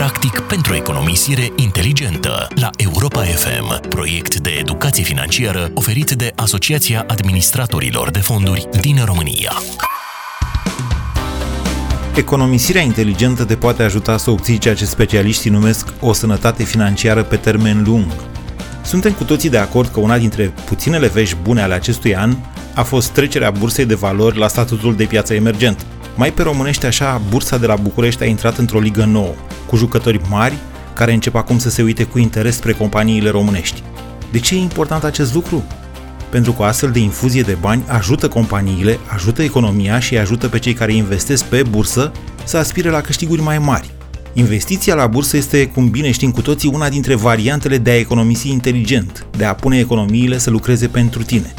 practic pentru economisire inteligentă la Europa FM, proiect de educație financiară oferit de Asociația Administratorilor de Fonduri din România. Economisirea inteligentă te poate ajuta să obții ceea ce specialiștii numesc o sănătate financiară pe termen lung. Suntem cu toții de acord că una dintre puținele vești bune ale acestui an a fost trecerea bursei de valori la statutul de piață emergent. Mai pe românește așa, bursa de la București a intrat într-o ligă nouă, cu jucători mari care încep acum să se uite cu interes spre companiile românești. De ce e important acest lucru? Pentru că o astfel de infuzie de bani ajută companiile, ajută economia și ajută pe cei care investesc pe bursă să aspire la câștiguri mai mari. Investiția la bursă este, cum bine știm cu toții, una dintre variantele de a economisi inteligent, de a pune economiile să lucreze pentru tine.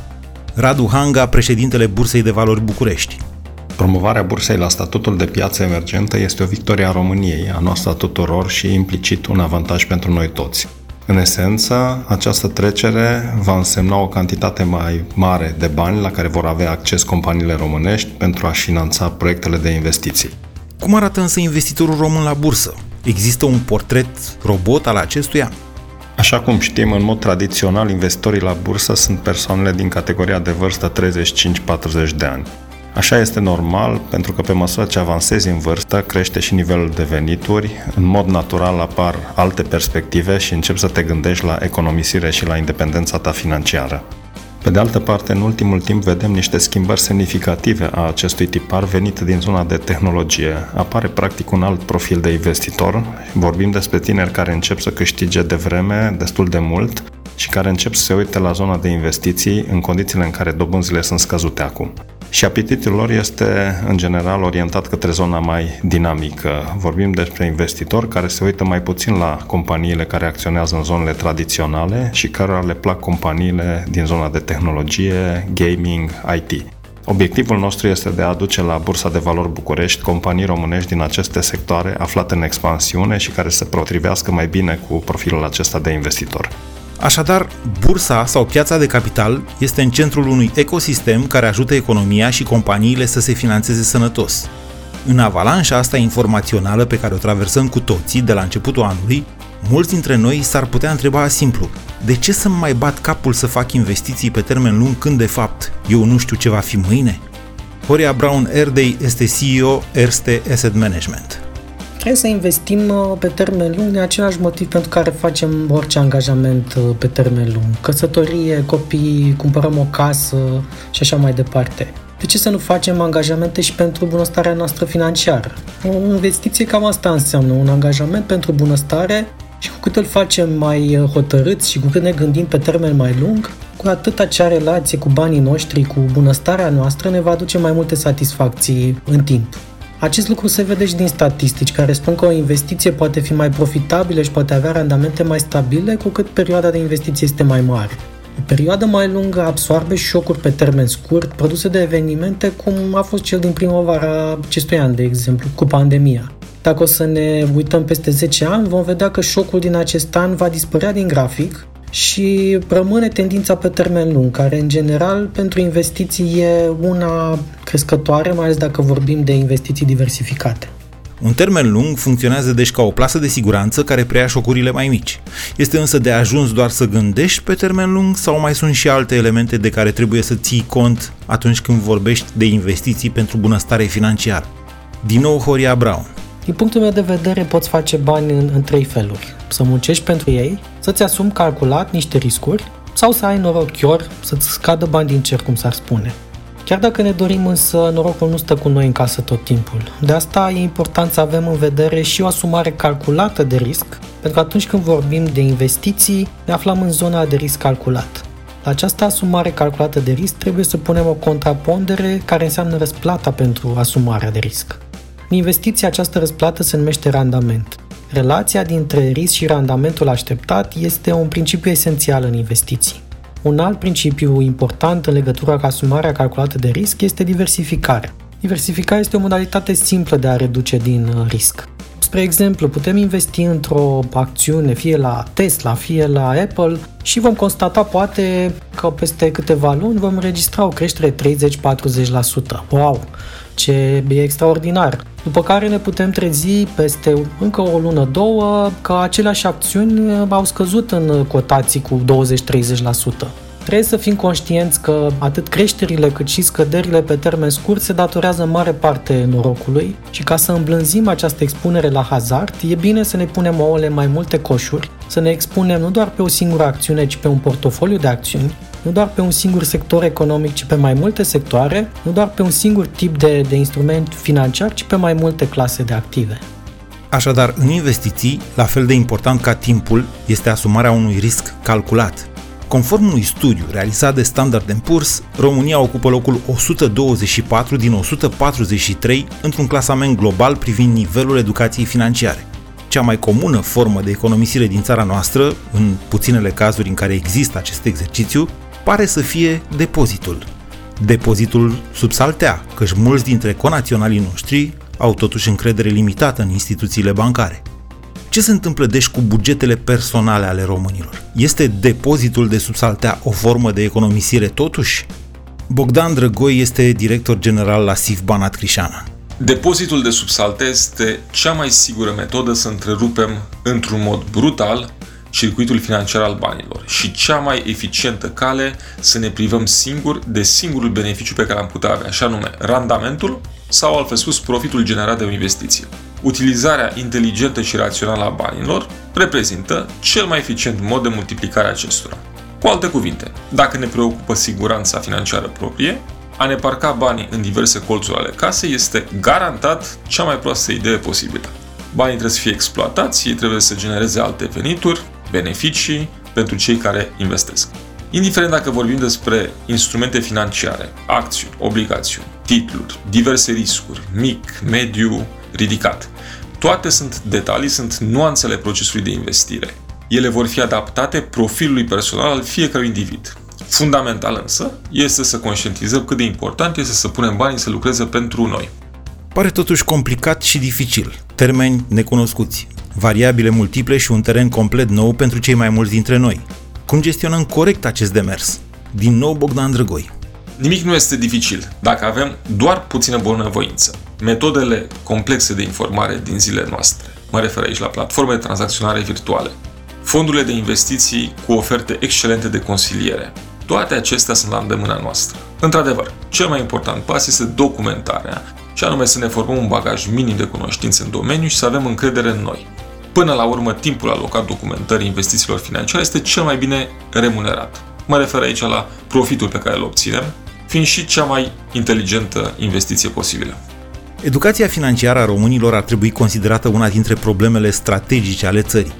Radu Hanga, președintele Bursei de Valori București. Promovarea bursei la statutul de piață emergentă este o victorie a României, a noastră a tuturor și implicit un avantaj pentru noi toți. În esență, această trecere va însemna o cantitate mai mare de bani la care vor avea acces companiile românești pentru a finanța proiectele de investiții. Cum arată însă investitorul român la bursă? Există un portret robot al acestuia? Așa cum știm, în mod tradițional, investitorii la bursă sunt persoanele din categoria de vârstă 35-40 de ani. Așa este normal, pentru că pe măsură ce avansezi în vârstă, crește și nivelul de venituri, în mod natural apar alte perspective și începi să te gândești la economisire și la independența ta financiară. Pe de altă parte, în ultimul timp vedem niște schimbări semnificative a acestui tipar venit din zona de tehnologie. Apare practic un alt profil de investitor. Vorbim despre tineri care încep să câștige de vreme destul de mult și care încep să se uite la zona de investiții în condițiile în care dobânzile sunt scăzute acum. Și apetitul lor este, în general, orientat către zona mai dinamică. Vorbim despre investitori care se uită mai puțin la companiile care acționează în zonele tradiționale și care le plac companiile din zona de tehnologie, gaming, IT. Obiectivul nostru este de a aduce la Bursa de Valori București companii românești din aceste sectoare aflate în expansiune și care se potrivească mai bine cu profilul acesta de investitor. Așadar, bursa sau piața de capital este în centrul unui ecosistem care ajută economia și companiile să se finanțeze sănătos. În avalanșa asta informațională pe care o traversăm cu toții de la începutul anului, mulți dintre noi s-ar putea întreba simplu, de ce să mai bat capul să fac investiții pe termen lung când de fapt eu nu știu ce va fi mâine? Horia Brown Erdei este CEO Erste Asset Management. Trebuie să investim uh, pe termen lung din același motiv pentru care facem orice angajament uh, pe termen lung. Căsătorie, copii, cumpărăm o casă și așa mai departe. De ce să nu facem angajamente și pentru bunăstarea noastră financiară? O investiție cam asta înseamnă, un angajament pentru bunăstare și cu cât îl facem mai uh, hotărâți și cu cât ne gândim pe termen mai lung, cu atât acea relație cu banii noștri, cu bunăstarea noastră, ne va aduce mai multe satisfacții în timp. Acest lucru se vede și din statistici, care spun că o investiție poate fi mai profitabilă și poate avea randamente mai stabile cu cât perioada de investiție este mai mare. O perioadă mai lungă absorbe șocuri pe termen scurt produse de evenimente cum a fost cel din primăvara acestui an, de exemplu, cu pandemia. Dacă o să ne uităm peste 10 ani, vom vedea că șocul din acest an va dispărea din grafic și rămâne tendința pe termen lung, care în general pentru investiții e una crescătoare, mai ales dacă vorbim de investiții diversificate. Un termen lung funcționează deci ca o plasă de siguranță care preia șocurile mai mici. Este însă de ajuns doar să gândești pe termen lung sau mai sunt și alte elemente de care trebuie să ții cont atunci când vorbești de investiții pentru bunăstare financiară? Din nou Horia Brown. Din punctul meu de vedere, poți face bani în, în trei feluri. Să muncești pentru ei, să-ți asumi calculat niște riscuri sau să ai noroc chior, să-ți scadă bani din cer, cum s-ar spune. Chiar dacă ne dorim însă, norocul nu stă cu noi în casă tot timpul. De asta e important să avem în vedere și o asumare calculată de risc, pentru că atunci când vorbim de investiții, ne aflăm în zona de risc calculat. La această asumare calculată de risc trebuie să punem o contrapondere care înseamnă răsplata pentru asumarea de risc. În investiție această răsplată se numește randament. Relația dintre risc și randamentul așteptat este un principiu esențial în investiții. Un alt principiu important în legătură cu asumarea calculată de risc este diversificarea. Diversificarea este o modalitate simplă de a reduce din uh, risc. Spre exemplu, putem investi într-o acțiune, fie la Tesla, fie la Apple, și vom constata poate că peste câteva luni vom înregistra o creștere 30-40%. Wow! Ce e extraordinar! După care ne putem trezi peste încă o lună, două, că aceleași acțiuni au scăzut în cotații cu 20-30%. Trebuie să fim conștienți că atât creșterile cât și scăderile pe termen scurt se datorează în mare parte norocului și ca să îmblânzim această expunere la hazard, e bine să ne punem ouăle mai multe coșuri, să ne expunem nu doar pe o singură acțiune, ci pe un portofoliu de acțiuni, nu doar pe un singur sector economic, ci pe mai multe sectoare, nu doar pe un singur tip de, de instrument financiar, ci pe mai multe clase de active. Așadar, în investiții, la fel de important ca timpul este asumarea unui risc calculat, Conform unui studiu realizat de Standard Poor's, România ocupă locul 124 din 143 într-un clasament global privind nivelul educației financiare. Cea mai comună formă de economisire din țara noastră, în puținele cazuri în care există acest exercițiu, pare să fie depozitul. Depozitul subsaltea, căci mulți dintre conaționalii noștri au totuși încredere limitată în instituțiile bancare. Ce se întâmplă deci cu bugetele personale ale românilor? Este depozitul de subsaltea o formă de economisire totuși? Bogdan Drăgoi este director general la SIF Banat Crișana. Depozitul de subsalte este cea mai sigură metodă să întrerupem într-un mod brutal circuitul financiar al banilor și cea mai eficientă cale să ne privăm singur de singurul beneficiu pe care am putea avea, așa nume randamentul sau, altfel spus, profitul generat de o investiție. Utilizarea inteligentă și rațională a banilor reprezintă cel mai eficient mod de multiplicare a acestora. Cu alte cuvinte, dacă ne preocupă siguranța financiară proprie, a ne parca banii în diverse colțuri ale casei este garantat cea mai proastă idee posibilă. Banii trebuie să fie exploatați, ei trebuie să genereze alte venituri, beneficii pentru cei care investesc. Indiferent dacă vorbim despre instrumente financiare, acțiuni, obligațiuni, titluri, diverse riscuri, mic, mediu, ridicat. Toate sunt detalii, sunt nuanțele procesului de investire. Ele vor fi adaptate profilului personal al fiecărui individ. Fundamental însă este să conștientizăm cât de important este să punem banii să lucreze pentru noi. Pare totuși complicat și dificil. Termeni necunoscuți, variabile multiple și un teren complet nou pentru cei mai mulți dintre noi. Cum gestionăm corect acest demers? Din nou Bogdan Drăgoi. Nimic nu este dificil dacă avem doar puțină bunăvoință. Metodele complexe de informare din zilele noastre, mă refer aici la platforme de tranzacționare virtuale, fondurile de investiții cu oferte excelente de consiliere, toate acestea sunt la îndemâna noastră. Într-adevăr, cel mai important pas este documentarea, și anume să ne formăm un bagaj minim de cunoștințe în domeniu și să avem încredere în noi. Până la urmă, timpul alocat documentării investițiilor financiare este cel mai bine remunerat. Mă refer aici la profitul pe care îl obținem, fiind și cea mai inteligentă investiție posibilă. Educația financiară a românilor ar trebui considerată una dintre problemele strategice ale țării.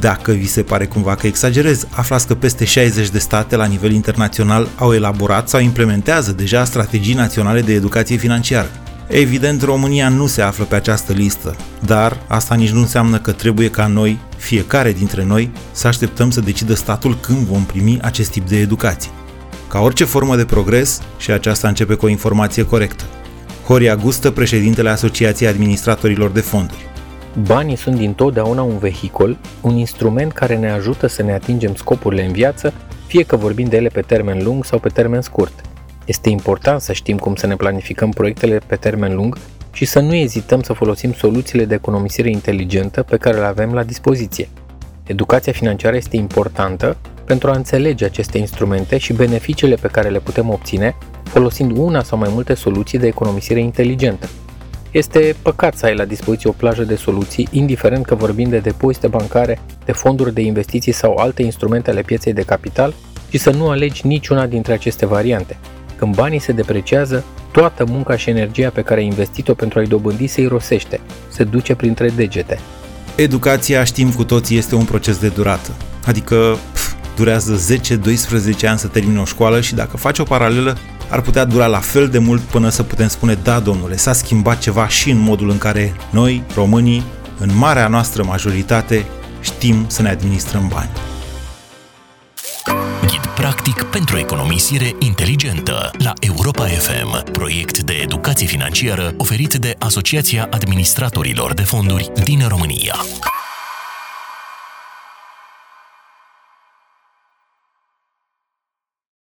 Dacă vi se pare cumva că exagerez, aflați că peste 60 de state la nivel internațional au elaborat sau implementează deja strategii naționale de educație financiară. Evident, România nu se află pe această listă, dar asta nici nu înseamnă că trebuie ca noi, fiecare dintre noi, să așteptăm să decidă statul când vom primi acest tip de educație. Ca orice formă de progres, și aceasta începe cu o informație corectă. Horia Gustă, președintele Asociației Administratorilor de Fonduri. Banii sunt dintotdeauna un vehicul, un instrument care ne ajută să ne atingem scopurile în viață, fie că vorbim de ele pe termen lung sau pe termen scurt. Este important să știm cum să ne planificăm proiectele pe termen lung și să nu ezităm să folosim soluțiile de economisire inteligentă pe care le avem la dispoziție. Educația financiară este importantă pentru a înțelege aceste instrumente și beneficiile pe care le putem obține folosind una sau mai multe soluții de economisire inteligentă. Este păcat să ai la dispoziție o plajă de soluții, indiferent că vorbim de depozite bancare, de fonduri de investiții sau alte instrumente ale pieței de capital, și să nu alegi niciuna dintre aceste variante. Când banii se depreciază, toată munca și energia pe care ai investit-o pentru a-i dobândi se irosește, se duce printre degete. Educația, știm cu toții, este un proces de durată. Adică pf, durează 10-12 ani să termini o școală și dacă faci o paralelă, ar putea dura la fel de mult până să putem spune da, domnule, s-a schimbat ceva și în modul în care noi, românii, în marea noastră majoritate, știm să ne administrăm bani. Ghid practic pentru economisire inteligentă la Europa FM, proiect de educație financiară oferit de Asociația Administratorilor de Fonduri din România.